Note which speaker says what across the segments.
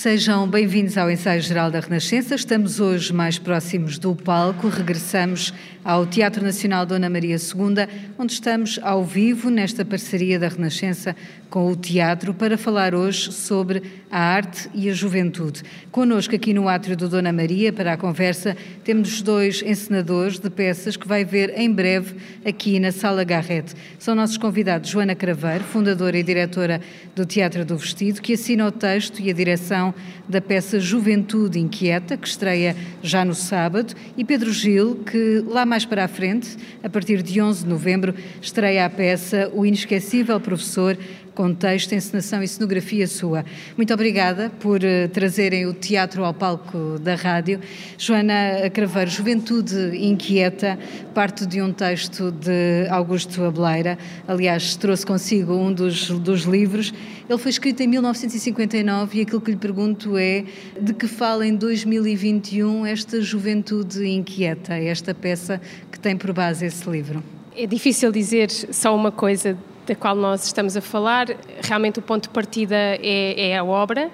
Speaker 1: Sejam bem-vindos ao Ensaio Geral da Renascença. Estamos hoje mais próximos do palco. Regressamos ao Teatro Nacional Dona Maria II, onde estamos ao vivo nesta parceria da Renascença com o teatro para falar hoje sobre a arte e a juventude. Conosco aqui no átrio do Dona Maria para a conversa temos dois encenadores de peças que vai ver em breve aqui na Sala Garrett. São nossos convidados Joana Craveiro, fundadora e diretora do Teatro do Vestido, que assina o texto e a direção da peça Juventude Inquieta, que estreia já no sábado, e Pedro Gil, que lá mais para a frente, a partir de 11 de novembro, estreia a peça O Inesquecível Professor contexto, encenação e cenografia sua. Muito obrigada por uh, trazerem o teatro ao palco da rádio. Joana Craveiro, Juventude Inquieta, parte de um texto de Augusto Abeleira. Aliás, trouxe consigo um dos, dos livros. Ele foi escrito em 1959 e aquilo que lhe pergunto é de que fala em 2021 esta Juventude Inquieta, esta peça que tem por base esse livro.
Speaker 2: É difícil dizer só uma coisa da qual nós estamos a falar. Realmente o ponto de partida é, é a obra,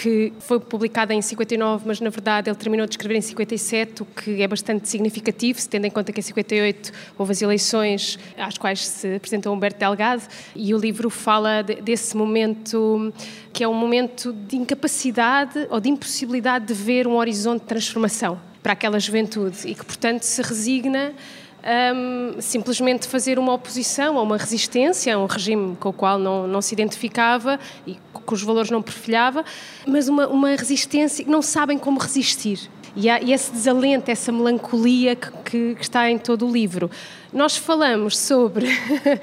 Speaker 2: que foi publicada em 59, mas na verdade ele terminou de escrever em 57, o que é bastante significativo, se tendo em conta que em 58 houve as eleições às quais se apresentou Humberto Delgado, e o livro fala de, desse momento que é um momento de incapacidade ou de impossibilidade de ver um horizonte de transformação para aquela juventude e que, portanto, se resigna um, simplesmente fazer uma oposição ou uma resistência a um regime com o qual não, não se identificava e cujos valores não perfilhava, mas uma, uma resistência que não sabem como resistir. E há esse desalento, essa melancolia que, que, que está em todo o livro. Nós falamos sobre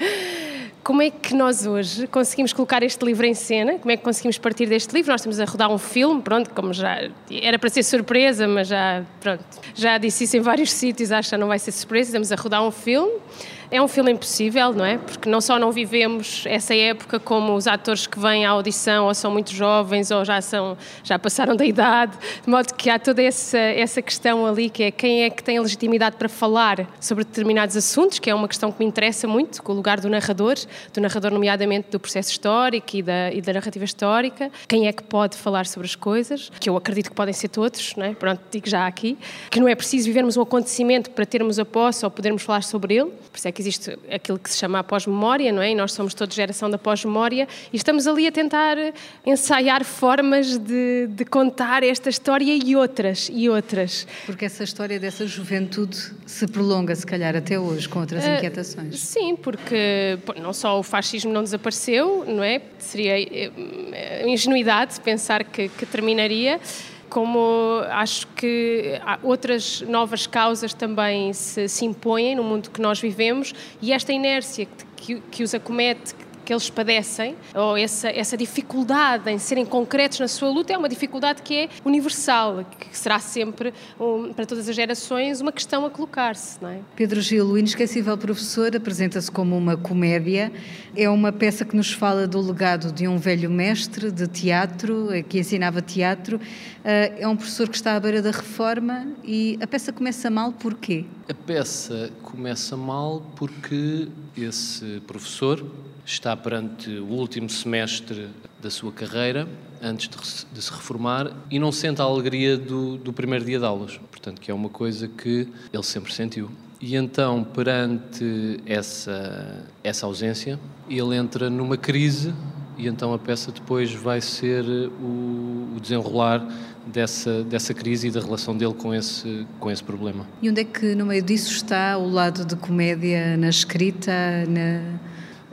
Speaker 2: como é que nós hoje conseguimos colocar este livro em cena? Como é que conseguimos partir deste livro? Nós estamos a rodar um filme, pronto, como já era para ser surpresa, mas já, pronto, já disse isso em vários sítios, acho que já não vai ser surpresa. Estamos a rodar um filme é um filme impossível, não é? Porque não só não vivemos essa época como os atores que vêm à audição ou são muito jovens ou já são já passaram da idade, de modo que há toda essa essa questão ali que é quem é que tem a legitimidade para falar sobre determinados assuntos, que é uma questão que me interessa muito, com o lugar do narrador, do narrador nomeadamente do processo histórico e da e da narrativa histórica, quem é que pode falar sobre as coisas, que eu acredito que podem ser todos, não é? Pronto, digo já aqui, que não é preciso vivermos um acontecimento para termos a posse ou podermos falar sobre ele, por isso é que existe aquilo que se chama a pós-memória, não é? E nós somos todos geração da pós-memória e estamos ali a tentar ensaiar formas de, de, contar esta história e outras, e outras.
Speaker 1: Porque essa história dessa juventude se prolonga, se calhar, até hoje, com outras uh, inquietações.
Speaker 2: Sim, porque não só o fascismo não desapareceu, não é? Seria eh, ingenuidade pensar que, que terminaria como acho que outras novas causas também se, se impõem no mundo que nós vivemos e esta inércia que, que os acomete, que eles padecem, ou essa, essa dificuldade em serem concretos na sua luta, é uma dificuldade que é universal, que será sempre, um, para todas as gerações, uma questão a colocar-se. É?
Speaker 1: Pedro Gil, o Inesquecível Professor, apresenta-se como uma comédia. É uma peça que nos fala do legado de um velho mestre de teatro, eh, que ensinava teatro. Eh, é um professor que está à beira da reforma e a peça começa mal porquê?
Speaker 3: A peça começa mal porque esse professor está perante o último semestre da sua carreira, antes de, de se reformar, e não sente a alegria do, do primeiro dia de aulas. Portanto, que é uma coisa que ele sempre sentiu. E então, perante essa, essa ausência, ele entra numa crise e então a peça depois vai ser o, o, desenrolar dessa, dessa crise e da relação dele com esse, com esse problema.
Speaker 1: E onde é que no meio disso está o lado de comédia na escrita, na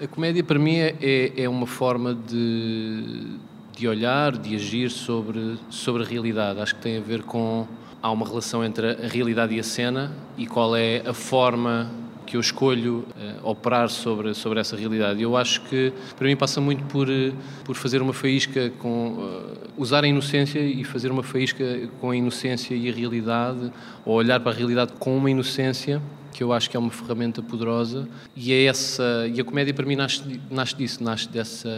Speaker 3: a comédia, para mim, é, é, é uma forma de, de olhar, de agir sobre, sobre a realidade. Acho que tem a ver com. Há uma relação entre a realidade e a cena e qual é a forma que eu escolho uh, operar sobre, sobre essa realidade. Eu acho que, para mim, passa muito por, uh, por fazer uma faísca com. Uh, usar a inocência e fazer uma faísca com a inocência e a realidade, ou olhar para a realidade com uma inocência que eu acho que é uma ferramenta poderosa e é essa e a comédia para mim nasce, nasce disso, nasce dessa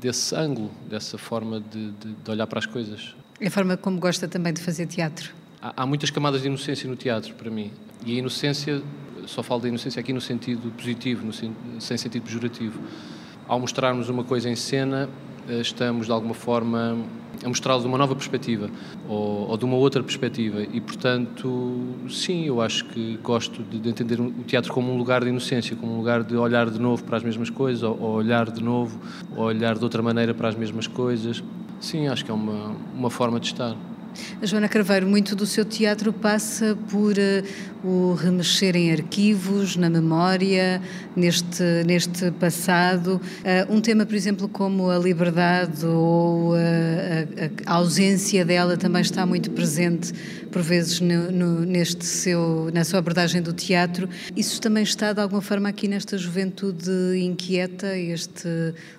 Speaker 3: desse ângulo, dessa forma de, de, de olhar para as coisas.
Speaker 1: É a forma como gosta também de fazer teatro.
Speaker 3: Há, há muitas camadas de inocência no teatro para mim e a inocência só falo da inocência aqui no sentido positivo, no, sem sentido pejorativo. Ao mostrarmos uma coisa em cena, estamos de alguma forma a mostrá-lo de uma nova perspectiva ou, ou, de uma outra perspectiva. E portanto sim eu acho que gosto de, de, entender o teatro como um lugar de inocência como um lugar de olhar de novo para as mesmas coisas ou, ou olhar de novo ou olhar de outra maneira para as mesmas coisas. Sim acho que é uma uma forma de estar
Speaker 1: a Joana Carveiro, muito do seu teatro passa por uh, o remexer em arquivos, na memória, neste, neste passado. Uh, um tema, por exemplo, como a liberdade ou uh, a, a, ausência dela também está muito presente, por vezes, no, no, neste seu, na sua abordagem do teatro. Isso também está, de alguma forma, aqui nesta juventude inquieta, este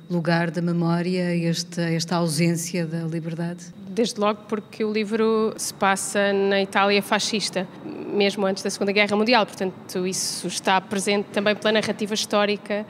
Speaker 1: lugar da memória, esta, esta ausência da liberdade?
Speaker 2: desde logo porque o livro se passa na Itália fascista, mesmo antes da Segunda Guerra Mundial, portanto, isso está presente também pela narrativa histórica.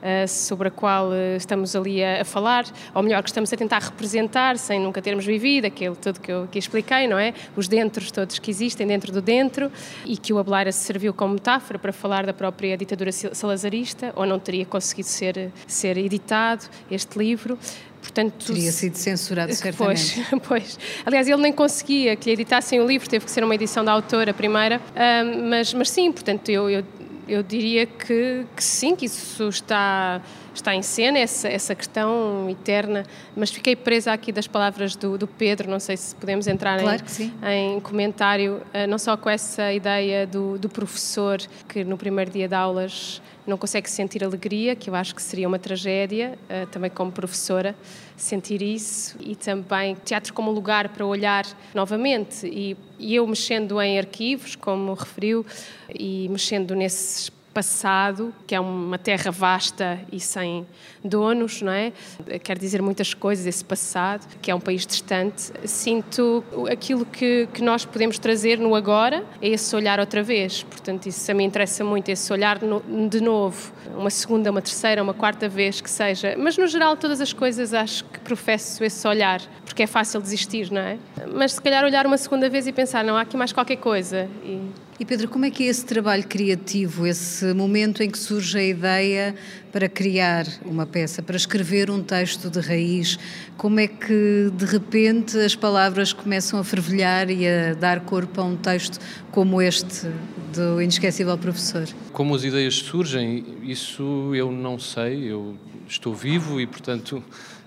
Speaker 2: Uh, sobre a qual uh, estamos ali a, falar, ou melhor, que estamos a tentar representar sem nunca termos vivido, aquilo tudo que eu, que expliquei, não é? Os dentros todos que existem dentro do dentro e que o Abelaira serviu como metáfora para falar da própria ditadura salazarista, ou não teria conseguido ser, ser editado este livro.
Speaker 1: Portanto, Teria sido censurado, certamente.
Speaker 2: Pois, pois. Aliás, ele nem conseguia que lhe editassem o livro, teve que ser uma edição da autora, primeira. mas, mas sim, portanto, eu, eu, eu diria que, que, sim, que isso está, está em cena, essa, essa questão eterna. Mas fiquei presa aqui das palavras do, do Pedro, não sei se podemos entrar
Speaker 1: claro
Speaker 2: em, em, comentário, ah, não só com essa ideia do, do professor que no primeiro dia de aulas não consegue sentir alegria, que eu acho que seria uma tragédia, uh, também como professora, sentir isso e também teatro como lugar para olhar novamente e, e eu mexendo em arquivos, como referiu, e mexendo nesses passado, que é uma terra vasta e sem donos, não é? Quer dizer muitas coisas esse passado, que é um país distante. Sinto aquilo que, que nós podemos trazer no agora, é esse olhar outra vez. Portanto, isso a mim interessa muito, esse olhar de novo, uma segunda, uma terceira, uma quarta vez que seja. Mas no geral, todas as coisas acho que professo esse olhar, porque é fácil desistir, não é? Mas se calhar olhar uma segunda vez e pensar, não, há aqui mais qualquer coisa. E
Speaker 1: e Pedro, como é que é esse trabalho criativo, esse momento em que surge a ideia para criar uma peça, para escrever um texto de raiz? Como é que de repente as palavras começam a fervilhar e a dar corpo a um texto como este do inesquecível professor?
Speaker 3: Como as ideias surgem, isso eu não sei, eu estou vivo e portanto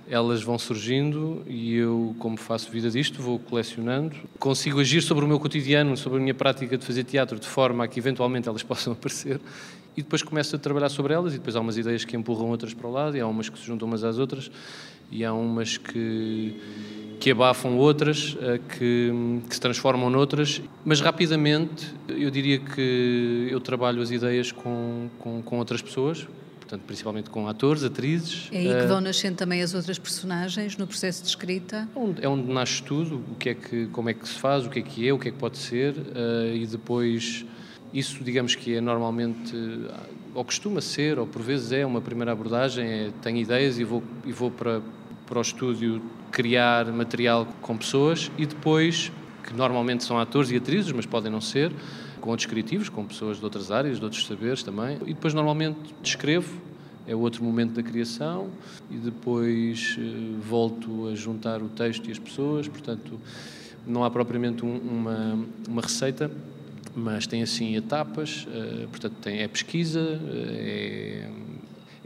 Speaker 3: elas vão surgindo e eu, como faço vida disto, vou colecionando. Consigo agir sobre o meu cotidiano, sobre a minha prática de fazer teatro, de forma a que eventualmente elas possam aparecer. E depois começo a trabalhar sobre elas e depois há umas ideias que empurram outras para o lado e há umas que se juntam umas às outras e há umas que, que abafam outras, que, que se transformam noutras. Mas rapidamente eu diria que eu trabalho as ideias com, com, com outras pessoas, portanto, principalmente com atores, atrizes.
Speaker 1: É aí que vão nascendo também as outras personagens no processo de escrita?
Speaker 3: É onde, é onde nasce tudo, o que é que, como é que se faz, o que é que é, o que é que pode ser, uh, e depois isso, digamos que é normalmente, ou costuma ser, ou por vezes é uma primeira abordagem, é, tenho ideias e vou, e vou para, para o estúdio criar material com pessoas e depois, que normalmente são atores e atrizes, mas podem não ser, com outros criativos, com pessoas de outras áreas, de outros saberes também. E depois, normalmente, descrevo, é outro momento da criação, e depois uh, volto a juntar o texto e as pessoas. Portanto, não há propriamente um, uma, uma receita, mas tem assim etapas. Uh, portanto, tem, é pesquisa, uh, é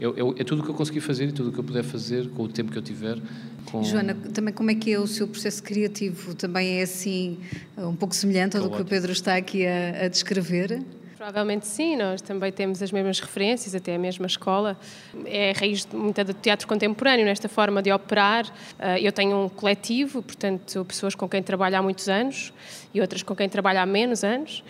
Speaker 3: é, é, é, tudo o que eu consegui fazer e tudo o que eu puder fazer com o tempo que eu tiver. Com...
Speaker 1: Joana, também como é que é o seu processo criativo? Também é assim, um pouco semelhante ao do que o Pedro está aqui a, a descrever?
Speaker 2: Provavelmente sim, nós também temos as mesmas referências, até a mesma escola. É a raiz de muita do teatro contemporâneo, nesta forma de operar. Ah, eu tenho um coletivo, portanto, pessoas com quem trabalho há muitos anos e outras com quem trabalho há menos anos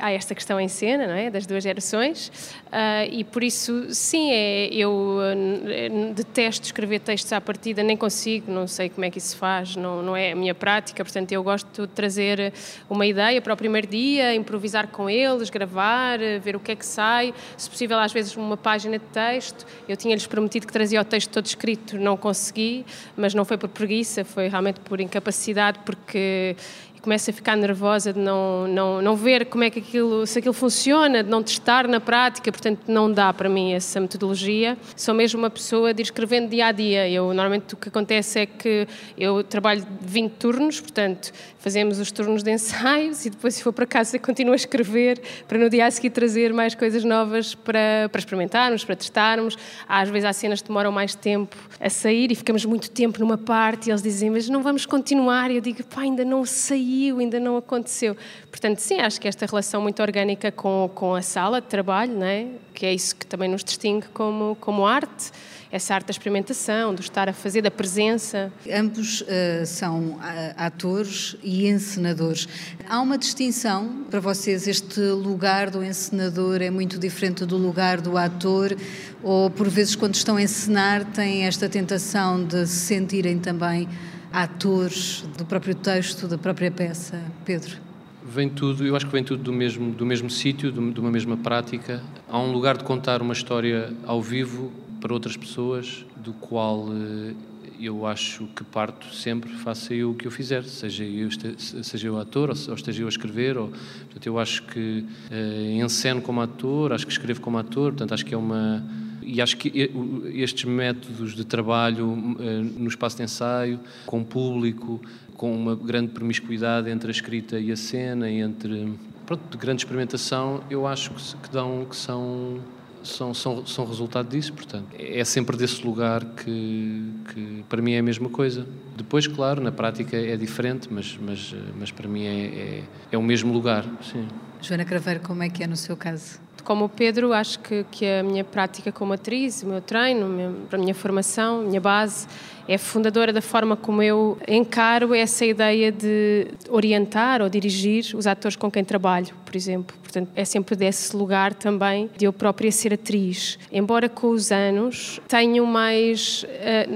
Speaker 2: há esta questão em cena, não é? Das duas gerações, uh, e por isso, sim, é, eu uh, detesto escrever textos à partida, nem consigo, não sei como é que isso se faz, não, não é a minha prática, portanto, eu gosto de trazer uma ideia para o primeiro dia, improvisar com eles, gravar, ver o que é que sai, se possível, às vezes, uma página de texto. Eu tinha-lhes prometido que trazia o texto todo escrito, não consegui, mas não foi por preguiça, foi realmente por incapacidade, porque começo a ficar nervosa de não, não, não ver como é que aquilo, se aquilo funciona, de não testar na prática, portanto não dá para mim essa metodologia. Sou mesmo uma pessoa de ir escrevendo dia a dia. Eu normalmente o que acontece é que eu trabalho 20 turnos, portanto fazemos os turnos de ensaios e depois se for para casa continuo a escrever para no dia a seguir trazer mais coisas novas para, para experimentarmos, para testarmos. Às vezes há cenas que demoram mais tempo a sair e ficamos muito tempo numa parte e eles dizem, mas não vamos continuar. E eu digo, pá, ainda não saiu, ainda não aconteceu. Portanto, sim, acho que esta relação muito orgânica com, com a sala de trabalho, não é? que é isso que também nos distingue como, como arte, essa arte da experimentação, do estar a fazer, da presença.
Speaker 1: Ambos uh, são uh, atores e encenadores. Há uma distinção para vocês? Este lugar do encenador é muito diferente do lugar do ator? Ou por vezes, quando estão a encenar, têm esta tentação de se sentirem também atores do próprio texto, da própria peça? Pedro?
Speaker 3: Vem tudo, eu acho que vem tudo do mesmo, do mesmo sítio, de uma mesma prática. Há um lugar de contar uma história ao vivo para outras pessoas, do qual eh, eu acho que parto sempre, faça eu o que eu fizer, seja eu, seja eu ator ou, esteja eu a escrever. Ou, portanto, eu acho que uh, enceno como ator, acho que escrevo como ator, portanto, acho que é uma. E acho que estes métodos de trabalho uh, no espaço de ensaio, com o público, com uma grande promiscuidade entre a escrita e a cena, entre pronto, de grande experimentação, eu acho que, que dão que são são, são, são resultado disso, portanto. É sempre desse lugar que, que para mim é a mesma coisa. Depois, claro, na prática é diferente, mas, mas, mas para mim é, é, é o mesmo lugar, sim.
Speaker 1: Joana Craveiro, como é que é no seu caso?
Speaker 2: Como o Pedro, acho que, que a minha prática como atriz, o meu treino, a minha formação, a minha base é fundadora da forma como eu encaro essa ideia de orientar ou dirigir os atores com quem trabalho, por exemplo. Portanto, é sempre desse lugar também de eu própria ser atriz. Embora com os anos tenho mais. Eh,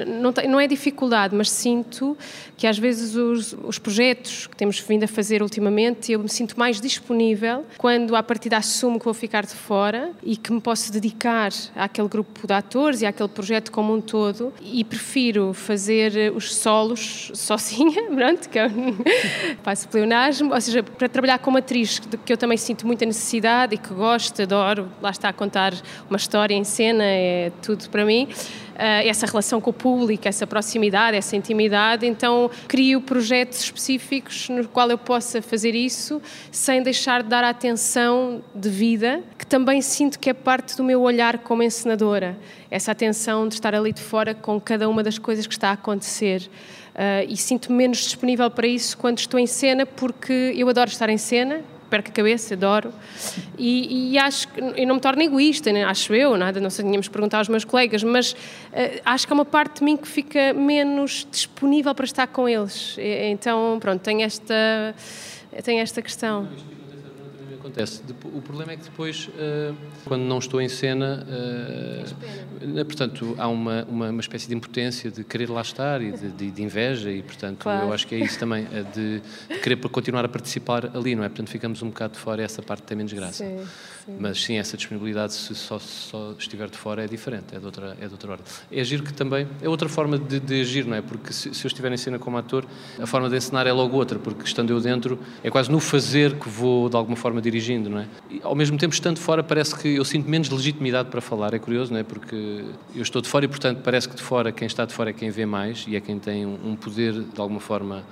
Speaker 2: não, é dificuldade, mas sinto que às vezes os, os projetos que temos vindo a fazer ultimamente eu me sinto mais disponível quando a partir assumo que vou ficar de fora e que me posso dedicar àquele grupo de atores e àquele projeto como um todo e prefiro fazer eh, os solos sozinha, pronto, que eu faço pleonasmo, ou seja, para trabalhar como atriz, que eu também sinto muita necessidade e que gosto, adoro, lá está a contar uma história em cena, é tudo para mim. Uh, essa relação com o público, essa proximidade, essa intimidade. Então, crio projetos específicos no qual eu possa fazer isso sem deixar de dar a atenção devida, que também sinto que é parte do meu olhar como encenadora. Essa atenção de estar ali de fora com cada uma das coisas que está a acontecer. Uh, e sinto-me menos disponível para isso quando estou em cena, porque eu adoro estar em cena, perco a cabeça, adoro. E, e acho e não me torno egoísta, né? acho eu, nada, não sei, tínhamos que perguntar aos meus colegas, mas uh, acho que há uma parte de mim que fica menos disponível para estar com eles. E, então, pronto, tenho esta, tenho esta questão
Speaker 3: acontece. O problema é que depois, uh, quando não estou em cena, uh, portanto, há uma, uma, uma, espécie de impotência de querer lá estar e de, de, de inveja e, portanto, claro. eu acho que é isso também, é de, de, querer continuar a participar ali, não é? Portanto, ficamos um bocado de fora e essa parte tem menos graça. Sim. Mas sim, essa disponibilidade, se só, só estiver de fora, é diferente, é de outra, é de outra ordem. É agir que também, é outra forma de, de agir, não é? Porque se, se eu estiver em cena como ator, a forma de encenar é logo outra, porque estando eu dentro, é quase no fazer que vou, de alguma forma, dirigindo, não é? E, ao mesmo tempo, estando fora, parece que eu sinto menos legitimidade para falar. É curioso, não é? Porque eu estou de fora e, portanto, parece que de fora, quem está de fora é quem vê mais e é quem tem um, um poder, de alguma forma,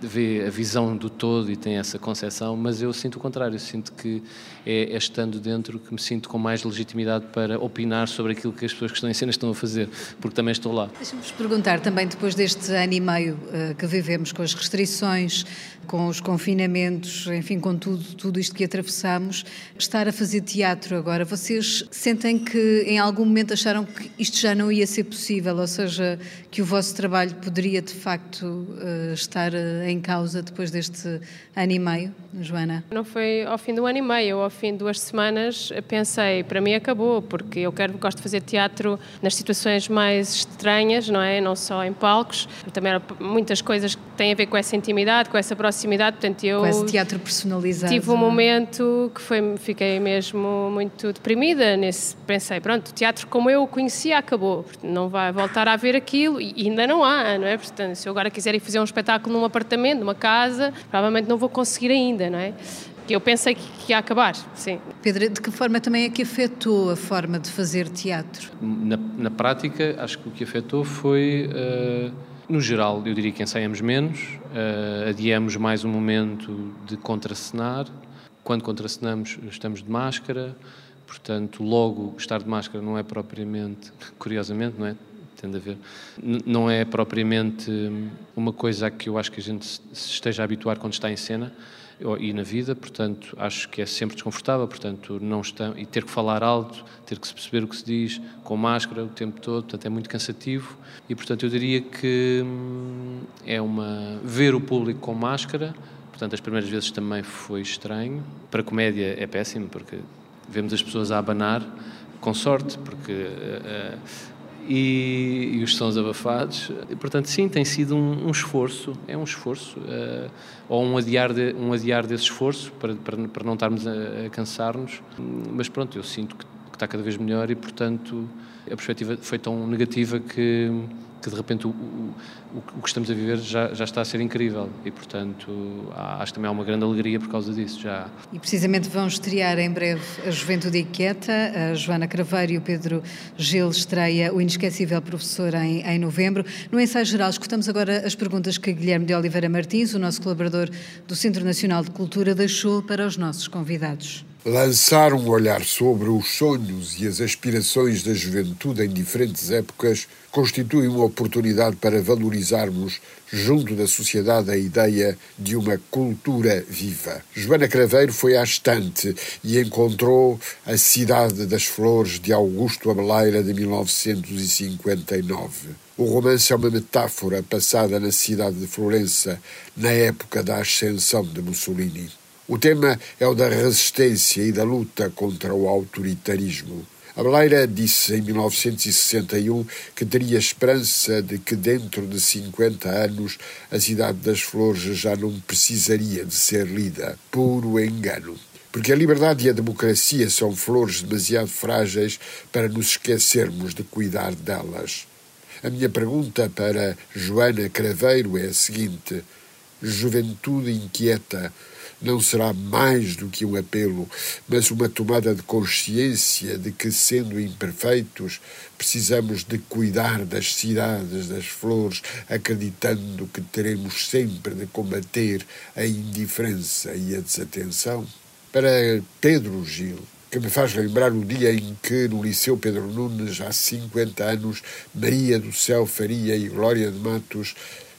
Speaker 3: vê a visão do todo e tem essa concepção, mas eu sinto o contrário, sinto que é, é, estando dentro que me sinto com mais legitimidade para opinar sobre aquilo que as pessoas que estão em cena estão a fazer, porque também estou lá.
Speaker 1: Deixa-me perguntar também, depois deste ano e meio uh, que vivemos, com as restrições, com os confinamentos, enfim, com tudo, tudo isto que atravessamos, estar a fazer teatro agora, vocês sentem que em algum momento acharam que isto já não ia ser possível, ou seja, que o vosso trabalho poderia de facto uh, estar uh, em causa depois deste ano e meio, Joana?
Speaker 2: Não foi ao fim do ano e meio, ao fim de duas semanas pensei, para mim acabou, porque eu quero, gosto de fazer teatro nas situações mais estranhas, não é? Não só em palcos, também muitas coisas que têm a ver com essa intimidade, com essa proximidade, portanto eu...
Speaker 1: Esse teatro personalizado.
Speaker 2: Tive um momento que foi, fiquei mesmo muito deprimida nesse, pensei, pronto, o teatro como eu o conhecia acabou, não vai voltar a haver aquilo e ainda não há, não é? Portanto, se eu agora quiser ir fazer um espetáculo num apartamento, numa casa, provavelmente não vou conseguir ainda, não é? Eu pensei que ia acabar, sim.
Speaker 1: Pedro, de que forma também é que afetou a forma de fazer teatro?
Speaker 3: Na, na prática, acho que o que afetou foi, uh, no geral, eu diria que ensaiamos menos, uh, adiamos mais um momento de contracenar. Quando contracenamos, estamos de máscara, portanto, logo estar de máscara não é propriamente, curiosamente, não é? Tende a ver. Não é propriamente uma coisa que eu acho que a gente se esteja a habituar quando está em cena e na vida, portanto, acho que é sempre desconfortável, portanto, não está, e ter que falar alto, ter que se perceber o que se diz com máscara o tempo todo, portanto, é muito cansativo e, portanto, eu diria que hum, é uma ver o público com máscara, portanto, as primeiras vezes também foi estranho. Para comédia é péssimo, porque vemos as pessoas a abanar, com sorte, porque uh, e, e, os sons abafados. E, portanto, sim, tem sido um, um esforço, é um esforço, uh, ou um adiar, de, um adiar desse esforço para, para, para não estarmos a, a cansar-nos. Mas pronto, eu sinto que, que, está cada vez melhor e, portanto, a perspectiva foi tão negativa que que de repente o, o, o, que estamos a viver já, já está a ser incrível e, portanto, há, acho que também há uma grande alegria por causa disso já.
Speaker 1: E precisamente vão estrear em breve a Juventude Inquieta, a Joana Craveiro e o Pedro Gil estreia o inesquecível professor em, em novembro. No ensaio geral, escutamos agora as perguntas que Guilherme de Oliveira Martins, o nosso colaborador do Centro Nacional de Cultura, deixou para os nossos convidados.
Speaker 4: Lançar um olhar sobre os sonhos e as aspirações da juventude em diferentes épocas constitui uma oportunidade para valorizarmos, junto da sociedade, a ideia de uma cultura viva. Joana Craveiro foi à estante e encontrou A Cidade das Flores de Augusto Abeleira de 1959. O romance é uma metáfora passada na cidade de Florença, na época da ascensão de Mussolini. O tema é o da resistência e da luta contra o autoritarismo. Abeleira disse em 1961 que teria esperança de que dentro de 50 anos a Cidade das Flores já não precisaria de ser lida. Puro engano. Porque a liberdade e a democracia são flores demasiado frágeis para nos esquecermos de cuidar delas. A minha pergunta para Joana Craveiro é a seguinte: Juventude inquieta não será mais do que um apelo, mas uma tomada de consciência de que, sendo imperfeitos, precisamos de cuidar das cidades, das flores, acreditando que teremos sempre de combater a indiferença e a desatenção? Para Pedro Gil, que me faz lembrar o dia em que, no Liceu Pedro Nunes, há 50 anos, Maria do Céu Faria e Glória de Matos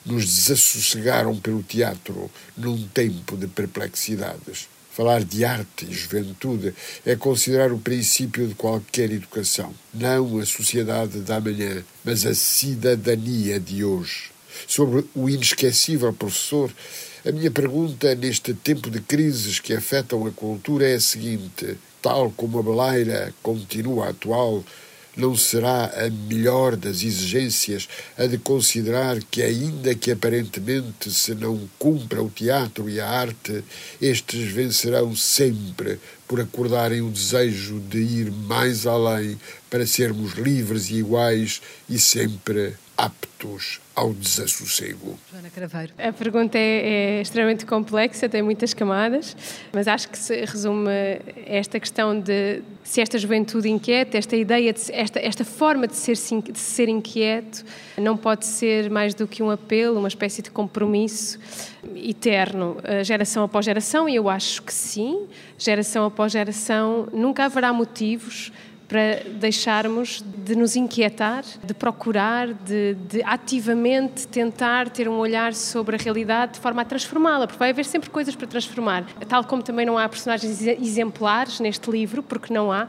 Speaker 4: nos desassossegaram pelo teatro num tempo de perplexidades. Falar de arte e juventude é considerar o princípio de qualquer educação, não a sociedade da manhã, mas a cidadania de hoje. Sobre o inesquecível professor, a minha pergunta neste tempo de crises que afetam a cultura é a seguinte: tal como a beleira continua atual, não será a melhor das exigências a de considerar que, ainda que aparentemente se não cumpra o teatro e a arte, estes vencerão sempre por acordarem o desejo de ir mais além para sermos livres e iguais e sempre aptos ao desassossego?
Speaker 1: Joana Craveiro.
Speaker 2: A pergunta é, é, extremamente complexa, tem muitas camadas, mas acho que se resume esta questão de se esta juventude inquieta, esta ideia, de, esta, esta forma de ser, de ser inquieto, não pode ser mais do que um apelo, uma espécie de compromisso eterno, geração após geração, e eu acho que sim, geração após geração, nunca haverá motivos para deixarmos de nos inquietar, de procurar, de, de, ativamente tentar ter um olhar sobre a realidade de forma a transformá-la, porque vai haver sempre coisas para transformar. Tal como também não há personagens exemplares neste livro, porque não há,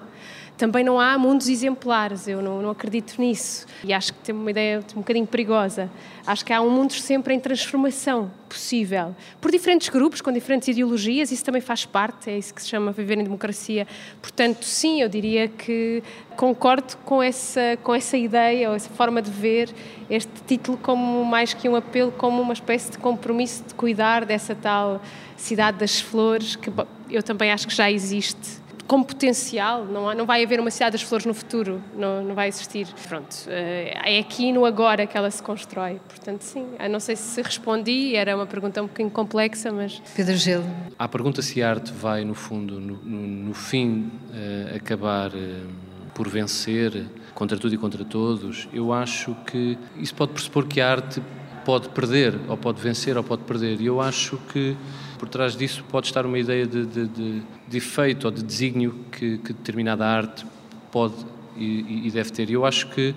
Speaker 2: também não há mundos exemplares, eu não, não, acredito nisso. E acho que tem uma ideia um bocadinho perigosa. Acho que há um mundo sempre em transformação possível, por diferentes grupos, com diferentes ideologias, isso também faz parte, é isso que se chama viver em democracia. Portanto, sim, eu diria que concordo com essa, com essa ideia, ou essa forma de ver este título como mais que um apelo, como uma espécie de compromisso de cuidar dessa tal cidade das flores, que eu também acho que já existe com potencial, não, há, não vai haver uma cidade das flores no futuro, não, não vai existir. Pronto, é aqui no agora que ela se constrói. Portanto, sim, eu não sei se respondi, era uma pergunta um bocadinho complexa, mas...
Speaker 1: Pedro Gelo.
Speaker 3: A pergunta se a arte vai, no fundo, no, no, no fim, uh, acabar uh, por vencer contra tudo e contra todos, eu acho que isso pode pressupor que a arte pode perder, ou pode vencer, ou pode perder. E eu acho que por trás disso pode estar uma ideia de, de, de, de efeito ou de desígnio que, que determinada arte pode e, e, deve ter. Eu acho que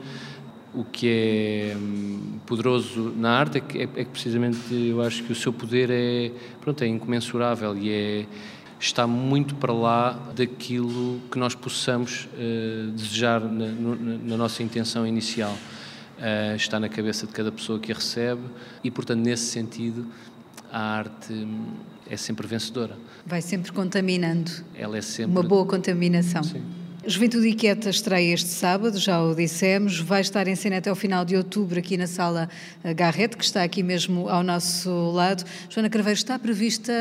Speaker 3: o que é hum, poderoso na arte é que, é, é que, precisamente eu acho que o seu poder é, pronto, é incomensurável e é está muito para lá daquilo que nós possamos uh, desejar na, na, nossa intenção inicial. Uh, está na cabeça de cada pessoa que a recebe e, portanto, nesse sentido, a arte hum, é sempre vencedora.
Speaker 1: Vai sempre contaminando.
Speaker 3: Ela é sempre.
Speaker 1: Uma boa contaminação.
Speaker 3: Sim.
Speaker 1: Juventude Inquieta estreia este sábado, já o dissemos, vai estar em cena até o final de outubro aqui na sala eh, Garrett, que está aqui mesmo ao nosso lado. Joana Craveiro, está prevista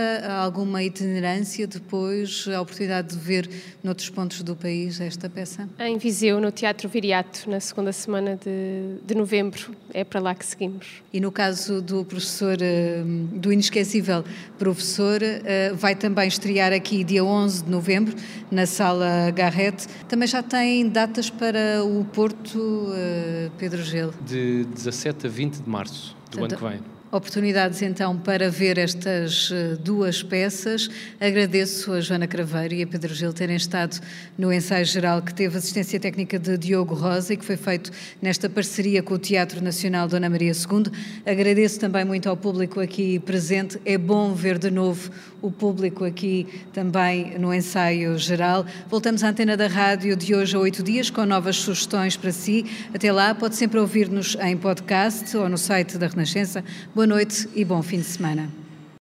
Speaker 1: alguma itinerância depois, a oportunidade de ver noutros pontos do país esta peça?
Speaker 2: Em Viseu, no Teatro Viriato, na segunda semana de, de novembro, é para lá que seguimos.
Speaker 1: E no caso do professor, eh, do inesquecível professor, eh, vai também estrear aqui dia 11 de novembro, na sala Garrett, também já tem datas para o Porto, uh, Pedro Gelo?
Speaker 3: De 17 a 20 de março do Portanto, ano que vem.
Speaker 1: Oportunidades então para ver estas eh, duas peças. Agradeço a Joana Craveiro e a Pedro Gil terem estado no ensaio geral que teve assistência técnica de Diogo Rosa e que foi feito nesta parceria com o Teatro Nacional Dona Maria II. Agradeço também muito ao público aqui presente. É bom ver de novo o público aqui também no ensaio geral. Voltamos à antena da rádio de hoje a oito dias com novas sugestões para si. Até lá, pode sempre ouvir-nos em podcast ou no site da Renascença. Boa noite e bom fim de semana.